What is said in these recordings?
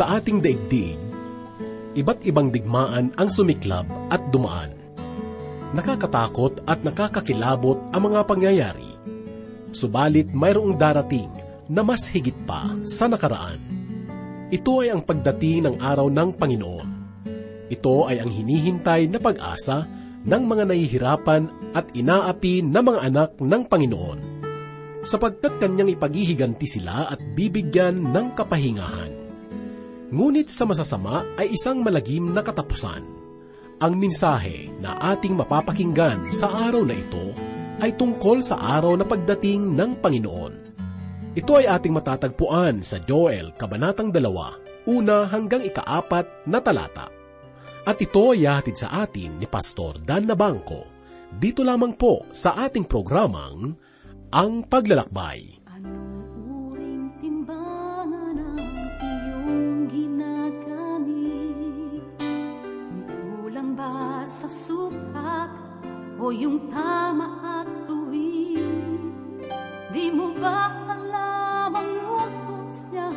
Sa ating daigdig, iba't ibang digmaan ang sumiklab at dumaan. Nakakatakot at nakakakilabot ang mga pangyayari. Subalit mayroong darating na mas higit pa sa nakaraan. Ito ay ang pagdating ng araw ng Panginoon. Ito ay ang hinihintay na pag-asa ng mga nahihirapan at inaapi na mga anak ng Panginoon. Sapagkat kanyang ipaghihiganti sila at bibigyan ng kapahingahan. Ngunit sa masasama ay isang malagim na katapusan. Ang mensahe na ating mapapakinggan sa araw na ito ay tungkol sa araw na pagdating ng Panginoon. Ito ay ating matatagpuan sa Joel, Kabanatang 2, una hanggang ikaapat na talata. At ito ay hatid sa atin ni Pastor Dan Nabangco, dito lamang po sa ating programang Ang Paglalakbay. O yung tama at tuwid? Di mo ba alam ang utos niyang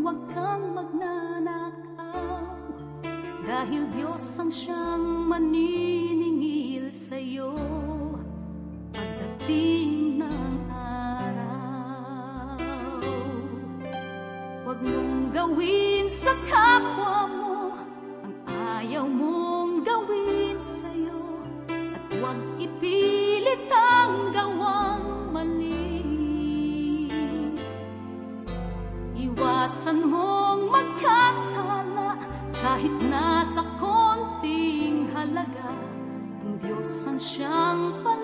huwag kang magnanakaw? Dahil Diyos ang siyang maniningil sa'yo pagdating ng araw. Huwag mong gawin sa kapwa mo ang ayaw mong Ipilit ang gawang Iwasan mong magkasala Kahit nasa konting halaga. Ang Diyos ang siyang palagi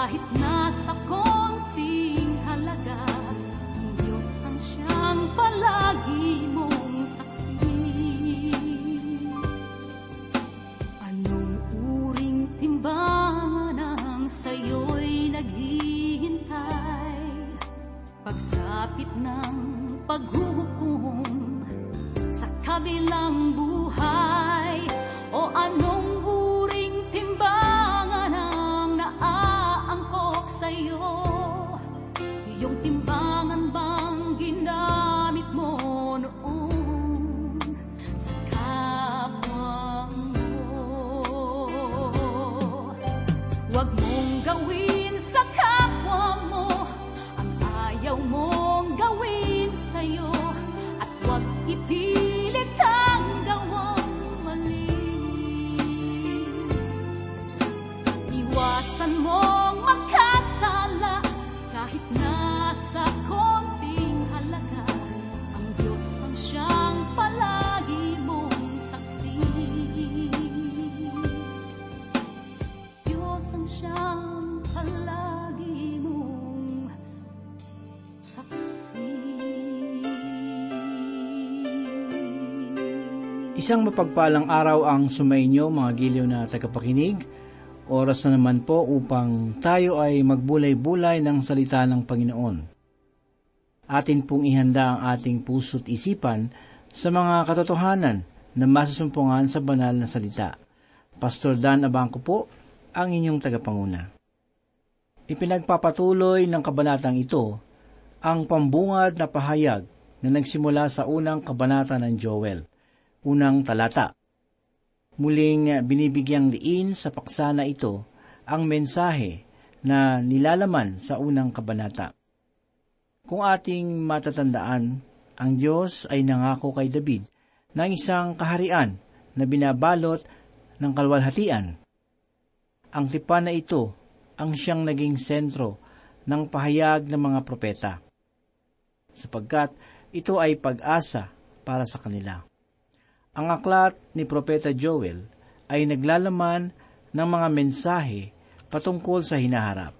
kahit nasa konting halaga. Diyos ang siyang mong saksi. Anong uring timbangan ang sa'yo'y naghihintay? Pagsapit ng paghuhukom sa kabilang buhay Isang mapagpalang araw ang sumainyo mga giliw na tagapakinig. Oras na naman po upang tayo ay magbulay-bulay ng salita ng Panginoon. Atin pong ihanda ang ating puso't isipan sa mga katotohanan na masusumpungan sa banal na salita. Pastor Dan Abangco po, ang inyong tagapanguna. Ipinagpapatuloy ng kabanatang ito ang pambungad na pahayag na nagsimula sa unang kabanata ng Joel, unang talata. Muling binibigyang diin sa paksa na ito ang mensahe na nilalaman sa unang kabanata. Kung ating matatandaan, ang Diyos ay nangako kay David ng isang kaharian na binabalot ng kalwalhatian. Ang tipan na ito ang siyang naging sentro ng pahayag ng mga propeta, sapagkat ito ay pag-asa para sa kanila. Ang aklat ni Propeta Joel ay naglalaman ng mga mensahe patungkol sa hinaharap.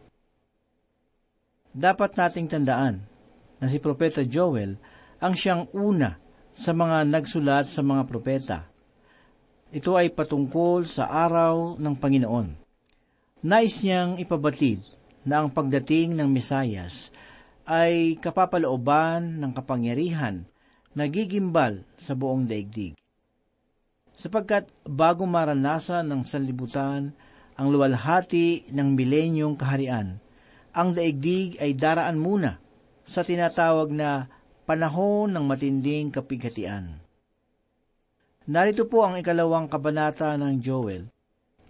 Dapat nating tandaan na si Propeta Joel ang siyang una sa mga nagsulat sa mga propeta. Ito ay patungkol sa araw ng Panginoon. Nais niyang ipabatid na ang pagdating ng Mesayas ay kapapalooban ng kapangyarihan na gigimbal sa buong daigdig. Sapagkat bago maranasan ng sanlibutan ang luwalhati ng milenyong kaharian, ang daigdig ay daraan muna sa tinatawag na panahon ng matinding kapighatian. Narito po ang ikalawang kabanata ng Joel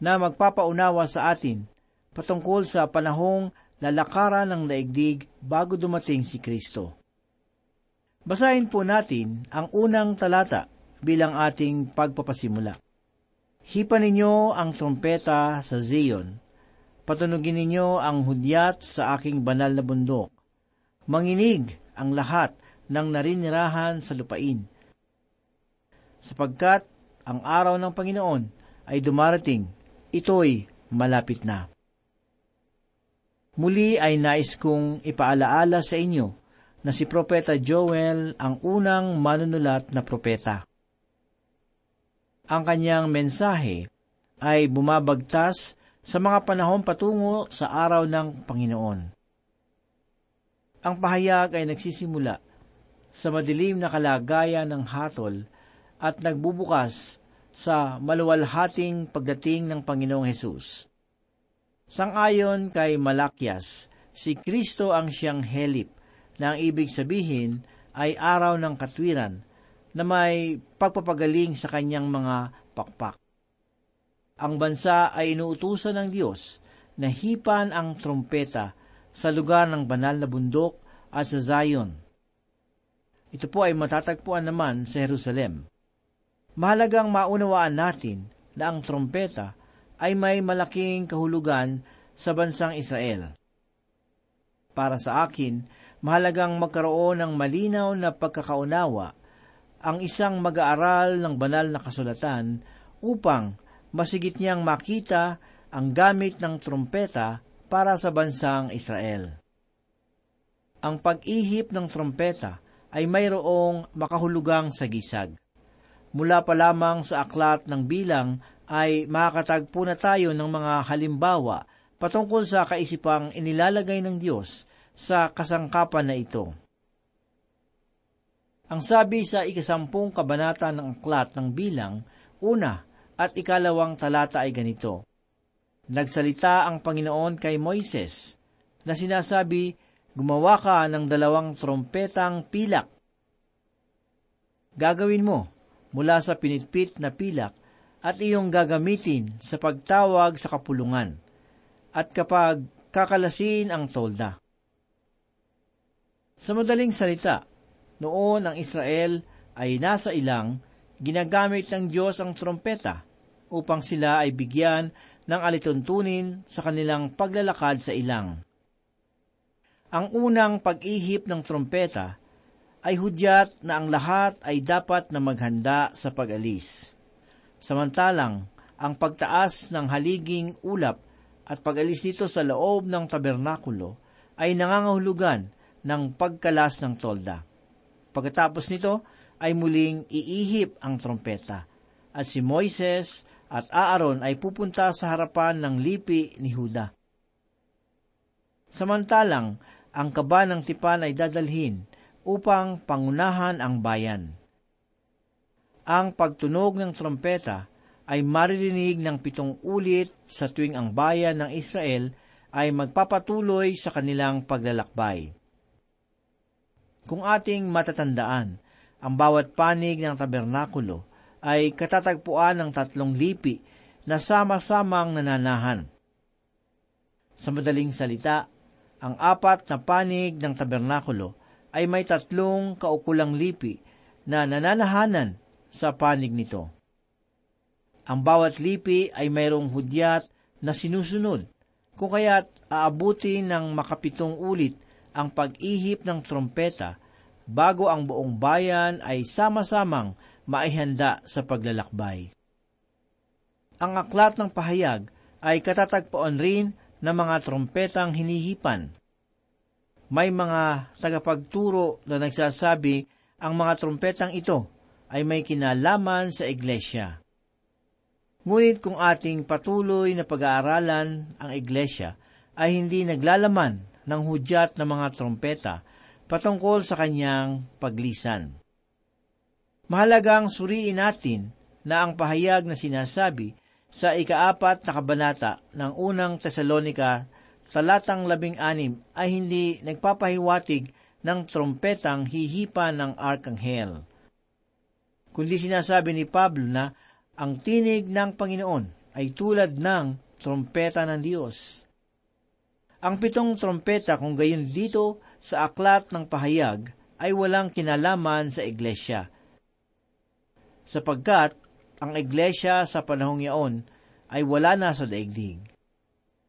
na magpapaunawa sa atin patungkol sa panahong lalakaran ng daigdig bago dumating si Kristo. Basahin po natin ang unang talata bilang ating pagpapasimula. Hipa ninyo ang trompeta sa Zion. Patunugin ninyo ang hudyat sa aking banal na bundok. Manginig ang lahat ng narinirahan sa lupain. Sapagkat ang araw ng Panginoon ay dumarating, ito'y malapit na. Muli ay nais kong ipaalaala sa inyo na si Propeta Joel ang unang manunulat na propeta. Ang kanyang mensahe ay bumabagtas sa mga panahon patungo sa araw ng Panginoon. Ang pahayag ay nagsisimula sa madilim na kalagayan ng hatol at nagbubukas sa maluwalhating pagdating ng Panginoong Hesus. Sangayon kay Malakyas, si Kristo ang siyang helip na ang ibig sabihin ay araw ng katwiran na may pagpapagaling sa kanyang mga pakpak. Ang bansa ay inuutusan ng Diyos na hipan ang trompeta sa lugar ng banal na bundok at sa Zion. Ito po ay matatagpuan naman sa Jerusalem. Mahalagang maunawaan natin na ang trompeta ay may malaking kahulugan sa bansang Israel. Para sa akin, mahalagang magkaroon ng malinaw na pagkakaunawa ang isang mag-aaral ng banal na kasulatan upang masigit niyang makita ang gamit ng trompeta para sa bansang Israel. Ang pag-ihip ng trompeta ay mayroong makahulugang sagisag. Mula pa lamang sa aklat ng bilang ay makakatagpo na tayo ng mga halimbawa patungkol sa kaisipang inilalagay ng Diyos sa kasangkapan na ito. Ang sabi sa ikasampung kabanata ng aklat ng bilang, una at ikalawang talata ay ganito, Nagsalita ang Panginoon kay Moises na sinasabi, Gumawa ka ng dalawang trompetang pilak. Gagawin mo mula sa pinitpit na pilak at iyong gagamitin sa pagtawag sa kapulungan at kapag kakalasin ang tolda. Sa madaling salita, noon ang Israel ay nasa ilang, ginagamit ng Diyos ang trompeta upang sila ay bigyan ng alituntunin sa kanilang paglalakad sa ilang. Ang unang pag-ihip ng trompeta ay hudyat na ang lahat ay dapat na maghanda sa pag-alis. Samantalang, ang pagtaas ng haliging ulap at pag-alis nito sa loob ng tabernakulo ay nangangahulugan ng pagkalas ng tolda. Pagkatapos nito ay muling iihip ang trompeta at si Moises at Aaron ay pupunta sa harapan ng lipi ni Huda. Samantalang, ang kaba ng tipan ay dadalhin upang pangunahan ang bayan. Ang pagtunog ng trompeta ay maririnig ng pitong ulit sa tuwing ang bayan ng Israel ay magpapatuloy sa kanilang paglalakbay. Kung ating matatandaan, ang bawat panig ng tabernakulo ay katatagpuan ng tatlong lipi na sama-samang nananahan. Sa madaling salita, ang apat na panig ng tabernakulo ay may tatlong kaukulang lipi na nananahanan sa panig nito. Ang bawat lipi ay mayroong hudyat na sinusunod, kung kaya't aabuti ng makapitong ulit ang pag-ihip ng trompeta bago ang buong bayan ay sama-samang maihanda sa paglalakbay. Ang aklat ng pahayag ay katatagpuan rin ng mga trompetang hinihipan. May mga tagapagturo na nagsasabi ang mga trompetang ito ay may kinalaman sa iglesia. Ngunit kung ating patuloy na pag-aaralan ang iglesia, ay hindi naglalaman ng hudyat ng mga trompeta patungkol sa kanyang paglisan. Mahalagang suriin natin na ang pahayag na sinasabi sa ikaapat na kabanata ng unang Tesalonika talatang labing anim ay hindi nagpapahiwatig ng trompetang hihipa ng arkanghel. Kundi sinasabi ni Pablo na ang tinig ng Panginoon ay tulad ng trompeta ng Diyos. Ang pitong trompeta kung gayon dito sa aklat ng pahayag ay walang kinalaman sa iglesia – sapagkat ang iglesia sa panahong yaon ay wala na sa daigdig.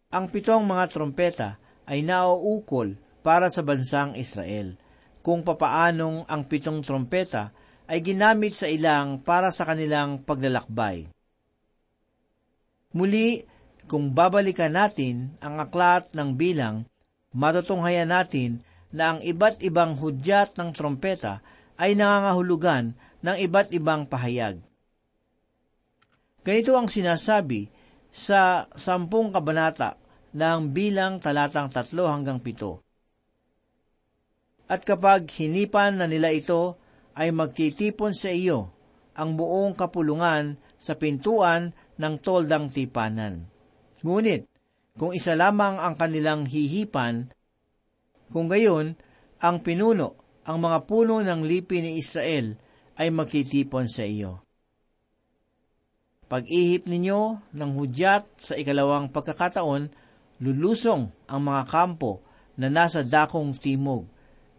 Ang pitong mga trompeta ay nauukol para sa bansang Israel, kung papaanong ang pitong trompeta ay ginamit sa ilang para sa kanilang paglalakbay. Muli, kung babalikan natin ang aklat ng bilang, matutunghayan natin na ang iba't ibang hudyat ng trompeta ay nangangahulugan ng iba't ibang pahayag. Ganito ang sinasabi sa sampung kabanata ng bilang talatang tatlo hanggang pito. At kapag hinipan na nila ito, ay magtitipon sa iyo ang buong kapulungan sa pintuan ng toldang tipanan. Ngunit, kung isa lamang ang kanilang hihipan, kung gayon, ang pinuno, ang mga puno ng lipi ni Israel ay magtitipon sa iyo. Pag-ihip ninyo ng hudyat sa ikalawang pagkakataon, lulusong ang mga kampo na nasa dakong timog.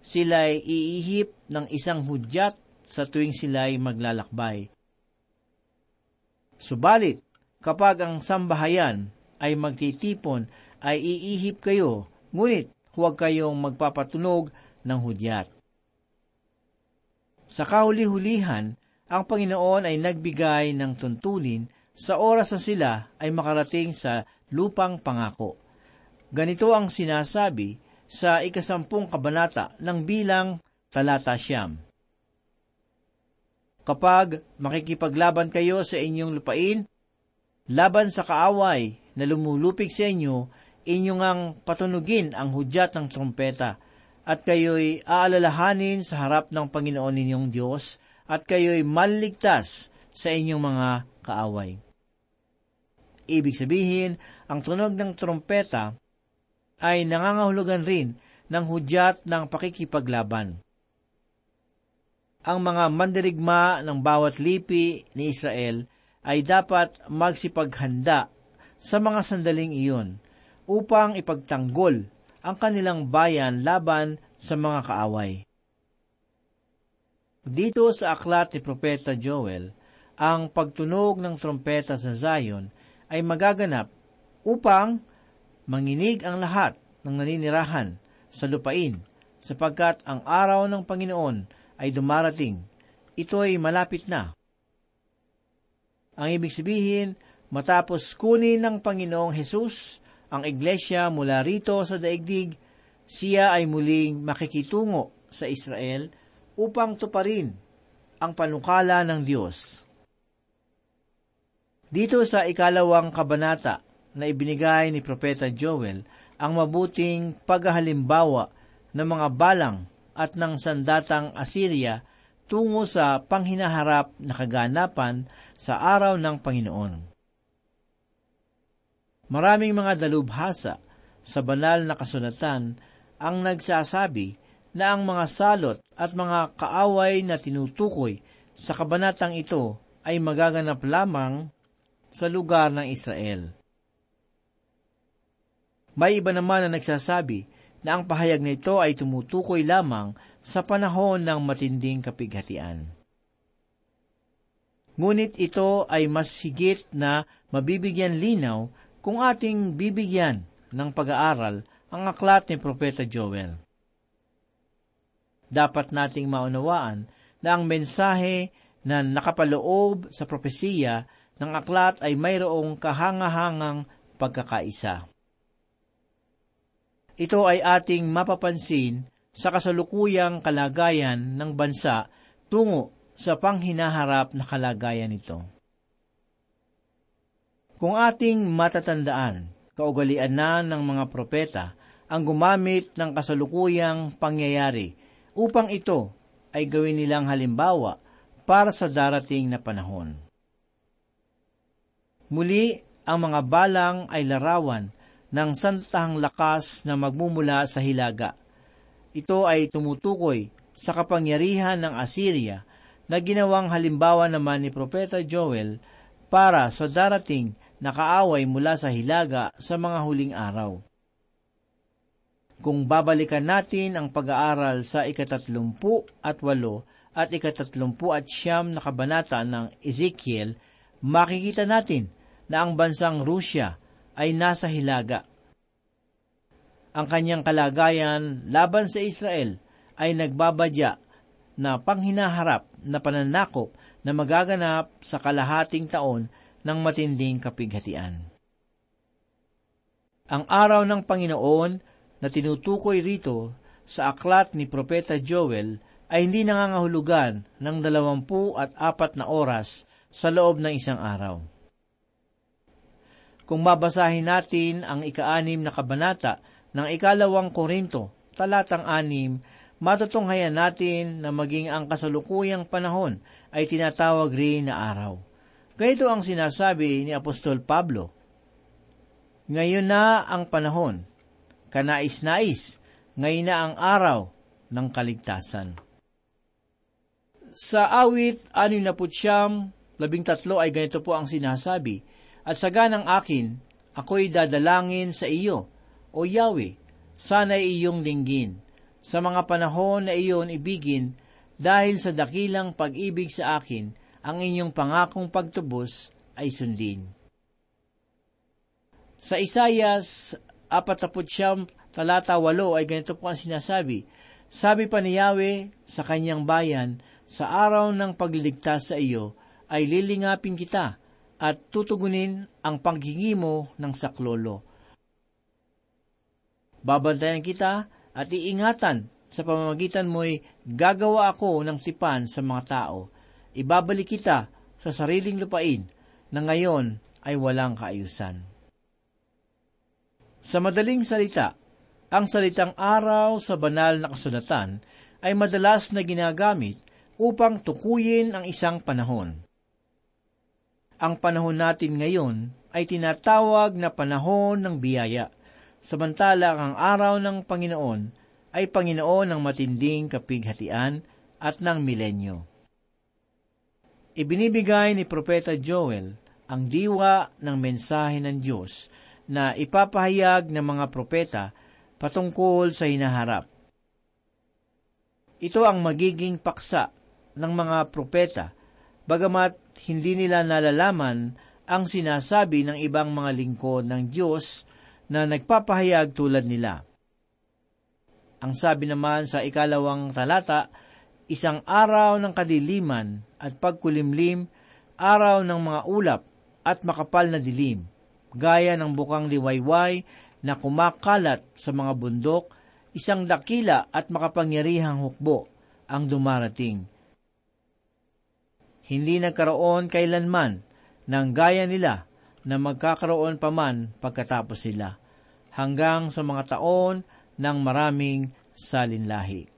Sila'y iihip ng isang hudyat sa tuwing sila'y maglalakbay. Subalit, kapag ang sambahayan ay magtitipon, ay iihip kayo, ngunit huwag kayong magpapatunog ng hudyat. Sa kahuli-hulihan, ang Panginoon ay nagbigay ng tuntunin sa oras na sila ay makarating sa lupang pangako. Ganito ang sinasabi sa ikasampung kabanata ng bilang talata siyam. Kapag makikipaglaban kayo sa inyong lupain, laban sa kaaway na lumulupig sa inyo, inyong ang patunugin ang hudyat ng trompeta at kayo'y aalalahanin sa harap ng Panginoon ninyong Diyos at kayo'y maligtas sa inyong mga kaaway. Ibig sabihin, ang tunog ng trompeta ay nangangahulugan rin ng hudyat ng pakikipaglaban. Ang mga mandirigma ng bawat lipi ni Israel ay dapat magsipaghanda sa mga sandaling iyon upang ipagtanggol ang kanilang bayan laban sa mga kaaway. Dito sa aklat ni Propeta Joel, ang pagtunog ng trompeta sa Zion ay magaganap upang manginig ang lahat ng naninirahan sa lupain sapagkat ang araw ng Panginoon ay dumarating. Ito ay malapit na. Ang ibig sabihin, matapos kunin ng Panginoong Hesus ang iglesia mula rito sa daigdig, siya ay muling makikitungo sa Israel upang tuparin ang panukala ng Diyos. Dito sa ikalawang kabanata na ibinigay ni Propeta Joel ang mabuting paghahalimbawa ng mga balang at ng sandatang Assyria tungo sa panghinaharap na kaganapan sa araw ng Panginoon. Maraming mga dalubhasa sa banal na kasunatan ang nagsasabi na ang mga salot at mga kaaway na tinutukoy sa kabanatang ito ay magaganap lamang sa lugar ng Israel. May iba naman na nagsasabi na ang pahayag na ito ay tumutukoy lamang sa panahon ng matinding kapighatian. Ngunit ito ay mas higit na mabibigyan linaw kung ating bibigyan ng pag-aaral ang aklat ni Propeta Joel. Dapat nating maunawaan na ang mensahe na nakapaloob sa propesiya ng aklat ay mayroong kahangahangang pagkakaisa. Ito ay ating mapapansin sa kasalukuyang kalagayan ng bansa tungo sa panghinaharap na kalagayan nito. Kung ating matatandaan, kaugalian na ng mga propeta ang gumamit ng kasalukuyang pangyayari upang ito ay gawin nilang halimbawa para sa darating na panahon. Muli, ang mga balang ay larawan ng santahang lakas na magmumula sa hilaga. Ito ay tumutukoy sa kapangyarihan ng Assyria na ginawang halimbawa naman ni Propeta Joel para sa darating na kaaway mula sa hilaga sa mga huling araw. Kung babalikan natin ang pag-aaral sa ikatatlumpu at walo at ikatatlumpu at siyam na kabanata ng Ezekiel, makikita natin na ang bansang Rusya ay nasa hilaga. Ang kanyang kalagayan laban sa Israel ay nagbabadya na panghinaharap na pananakop na magaganap sa kalahating taon ng matinding kapighatian. Ang araw ng Panginoon na tinutukoy rito sa aklat ni Propeta Joel ay hindi nangangahulugan ng dalawampu at apat na oras sa loob ng isang araw. Kung babasahin natin ang ikaanim na kabanata ng ikalawang Korinto, talatang anim, matutunghayan natin na maging ang kasalukuyang panahon ay tinatawag rin na araw. Ganito ang sinasabi ni Apostol Pablo, Ngayon na ang panahon, kanais-nais, ngayon na ang araw ng kaligtasan. Sa awit 69, labing ay ganito po ang sinasabi, At sa ganang akin, ako'y dadalangin sa iyo, o Yahweh, sana iyong linggin, sa mga panahon na iyon ibigin, dahil sa dakilang pag-ibig sa akin, ang inyong pangakong pagtubos ay sundin. Sa Isayas apataput siyam, talata walo ay ganito po ang sinasabi, Sabi pa ni Yahweh sa kanyang bayan, sa araw ng pagliligtas sa iyo, ay lilingapin kita at tutugunin ang paghingi mo ng saklolo. Babantayan kita at iingatan sa pamamagitan mo'y gagawa ako ng sipan sa mga tao. Ibabalik kita sa sariling lupain na ngayon ay walang kaayusan. Sa madaling salita, ang salitang araw sa banal na kasulatan ay madalas na ginagamit upang tukuyin ang isang panahon. Ang panahon natin ngayon ay tinatawag na panahon ng biyaya, samantalang ang araw ng Panginoon ay Panginoon ng matinding kapighatian at ng milenyo. Ibinibigay ni Propeta Joel ang diwa ng mensahe ng Diyos na ipapahayag ng mga propeta patungkol sa hinaharap. Ito ang magiging paksa ng mga propeta, bagamat hindi nila nalalaman ang sinasabi ng ibang mga lingkod ng Diyos na nagpapahayag tulad nila. Ang sabi naman sa ikalawang talata, isang araw ng kadiliman at pagkulimlim, araw ng mga ulap at makapal na dilim, gaya ng bukang liwayway na kumakalat sa mga bundok, isang dakila at makapangyarihang hukbo ang dumarating. Hindi nagkaroon kailanman ng gaya nila na magkakaroon pa man pagkatapos sila, hanggang sa mga taon ng maraming salinlahi.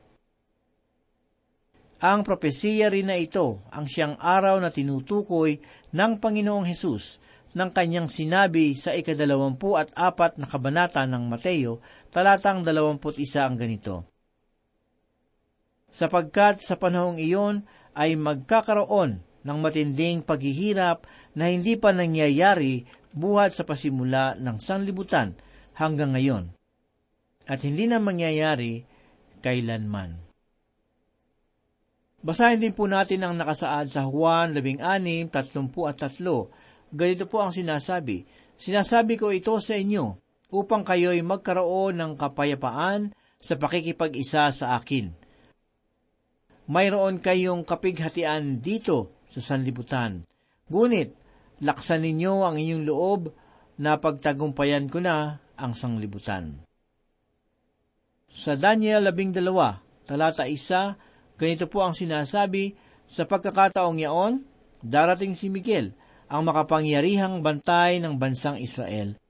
Ang propesiya rin na ito ang siyang araw na tinutukoy ng Panginoong Hesus ng kanyang sinabi sa ikadalawampu at apat na kabanata ng Mateo, talatang dalawamput isa ang ganito. Sapagkat sa panahong iyon ay magkakaroon ng matinding paghihirap na hindi pa nangyayari buhat sa pasimula ng sanlibutan hanggang ngayon, at hindi na mangyayari kailanman. Basahin din po natin ang nakasaad sa Juan 16, 33. Ganito po ang sinasabi, Sinasabi ko ito sa inyo, upang kayo'y magkaroon ng kapayapaan sa pakikipag-isa sa akin. Mayroon kayong kapighatian dito sa sanlibutan. Ngunit, laksan ninyo ang inyong loob na pagtagumpayan ko na ang sanglibutan. Sa Daniel 12, talata 1, ganito po ang sinasabi, sa pagkakataong yaon, darating si Miguel, ang makapangyarihang bantay ng bansang Israel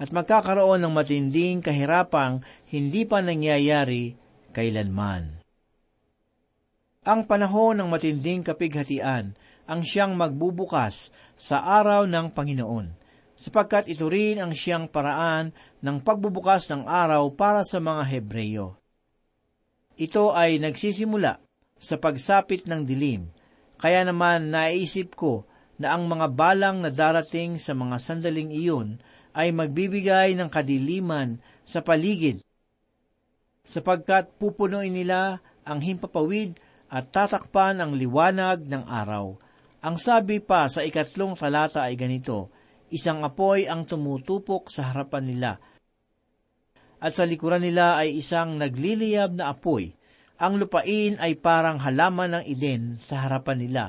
at magkakaroon ng matinding kahirapang hindi pa nangyayari kailanman. Ang panahon ng matinding kapighatian ang siyang magbubukas sa araw ng Panginoon, sapagkat ito rin ang siyang paraan ng pagbubukas ng araw para sa mga Hebreyo. Ito ay nagsisimula sa pagsapit ng dilim, kaya naman naisip ko na ang mga balang na darating sa mga sandaling iyon ay magbibigay ng kadiliman sa paligid, sapagkat pupunuin nila ang himpapawid at tatakpan ang liwanag ng araw. Ang sabi pa sa ikatlong talata ay ganito, isang apoy ang tumutupok sa harapan nila, at sa likuran nila ay isang nagliliyab na apoy. Ang lupain ay parang halaman ng Eden sa harapan nila,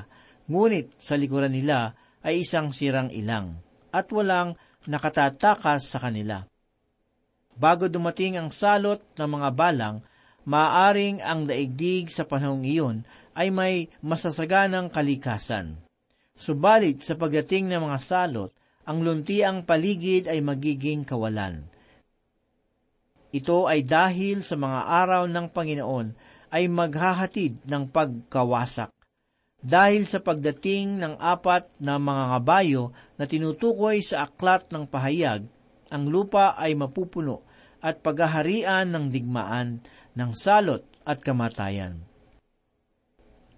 ngunit sa likuran nila ay isang sirang ilang, at walang nakatatakas sa kanila. Bago dumating ang salot ng mga balang, maaring ang daigdig sa panahong iyon ay may masasaganang kalikasan. Subalit sa pagdating ng mga salot, ang luntiang paligid ay magiging kawalan. Ito ay dahil sa mga araw ng Panginoon ay maghahatid ng pagkawasak dahil sa pagdating ng apat na mga kabayo na tinutukoy sa aklat ng pahayag, ang lupa ay mapupuno at paghaharian ng digmaan, ng salot at kamatayan.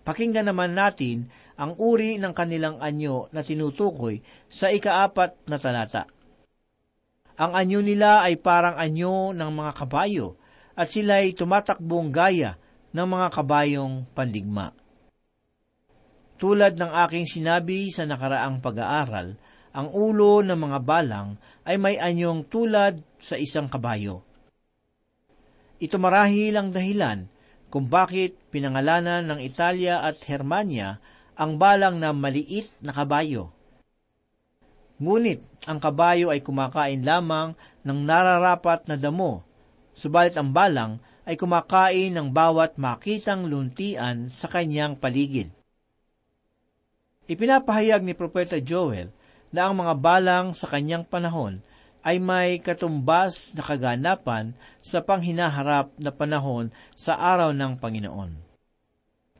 Pakinggan naman natin ang uri ng kanilang anyo na tinutukoy sa ikaapat na talata. Ang anyo nila ay parang anyo ng mga kabayo at sila ay tumatakbong gaya ng mga kabayong pandigma. Tulad ng aking sinabi sa nakaraang pag-aaral, ang ulo ng mga balang ay may anyong tulad sa isang kabayo. Ito marahil ang dahilan kung bakit pinangalanan ng Italia at Hermania ang balang na maliit na kabayo. Ngunit ang kabayo ay kumakain lamang ng nararapat na damo, subalit ang balang ay kumakain ng bawat makitang luntian sa kanyang paligid. Ipinapahayag ni Propeta Joel na ang mga balang sa kanyang panahon ay may katumbas na kaganapan sa panghinaharap na panahon sa araw ng Panginoon.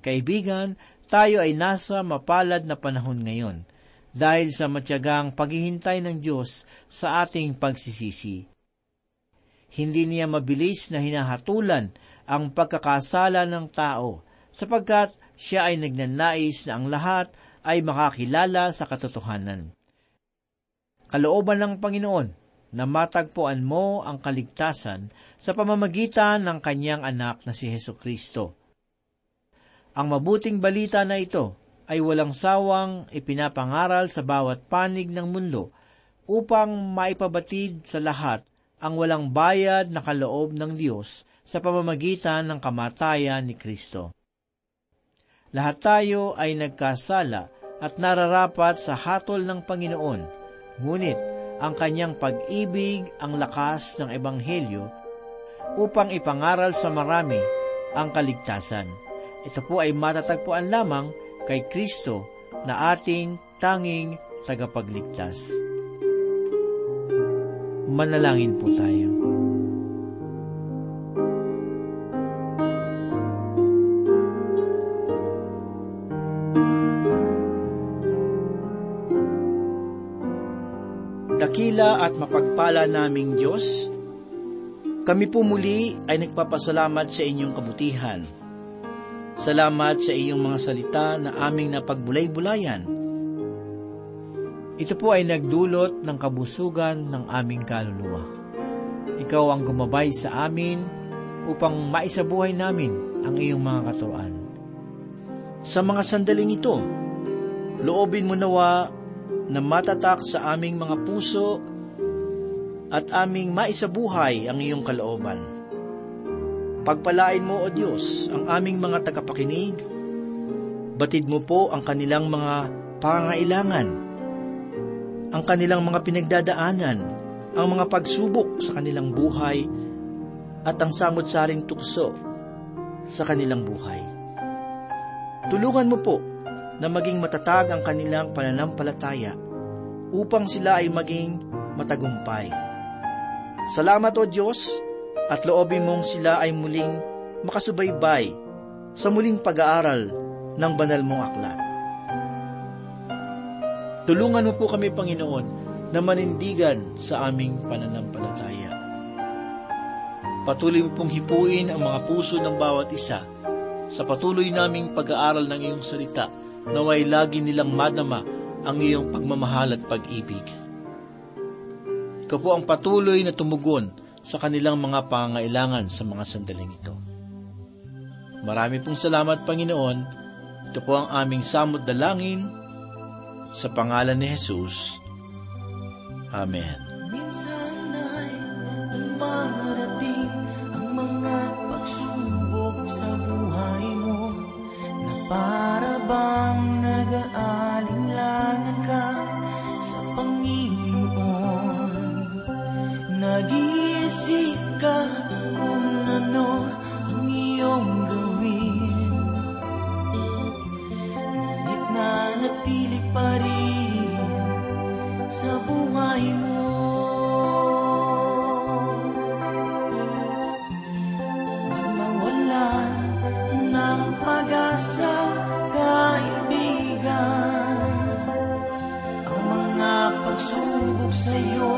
Kaibigan, tayo ay nasa mapalad na panahon ngayon dahil sa matyagang paghihintay ng Diyos sa ating pagsisisi. Hindi niya mabilis na hinahatulan ang pagkakasala ng tao sapagkat siya ay nagnanais na ang lahat ay makakilala sa katotohanan. Kalooban ng Panginoon na matagpuan mo ang kaligtasan sa pamamagitan ng kanyang anak na si Heso Kristo. Ang mabuting balita na ito ay walang sawang ipinapangaral sa bawat panig ng mundo upang maipabatid sa lahat ang walang bayad na kaloob ng Diyos sa pamamagitan ng kamatayan ni Kristo. Lahat tayo ay nagkasala at nararapat sa hatol ng Panginoon. Ngunit ang kanyang pag-ibig ang lakas ng Ebanghelyo upang ipangaral sa marami ang kaligtasan. Ito po ay matatagpuan lamang kay Kristo na ating tanging tagapagligtas. Manalangin po tayo. dakila at mapagpala naming Diyos, kami po muli ay nagpapasalamat sa inyong kabutihan. Salamat sa iyong mga salita na aming napagbulay-bulayan. Ito po ay nagdulot ng kabusugan ng aming kaluluwa. Ikaw ang gumabay sa amin upang maisabuhay namin ang iyong mga katuroan. Sa mga sandaling ito, loobin mo nawa na matatak sa aming mga puso at aming maisabuhay ang iyong kalooban. Pagpalain mo, O Diyos, ang aming mga tagapakinig. Batid mo po ang kanilang mga pangailangan, ang kanilang mga pinagdadaanan, ang mga pagsubok sa kanilang buhay, at ang samot-saring tukso sa kanilang buhay. Tulungan mo po na maging matatag ang kanilang pananampalataya upang sila ay maging matagumpay. Salamat o Diyos at loobin mong sila ay muling makasubaybay sa muling pag-aaral ng banal mong aklat. Tulungan mo po kami, Panginoon, na manindigan sa aming pananampalataya. Patuloy mo pong hipuin ang mga puso ng bawat isa sa patuloy naming pag-aaral ng iyong salita naway lagi nilang madama ang iyong pagmamahal at pag-ibig. Ikaw po ang patuloy na tumugon sa kanilang mga pangailangan sa mga sandaling ito. Marami pong salamat, Panginoon. Ito po ang aming samot dalangin sa pangalan ni Jesus. Amen. Minsan pagsubok sa'yo'y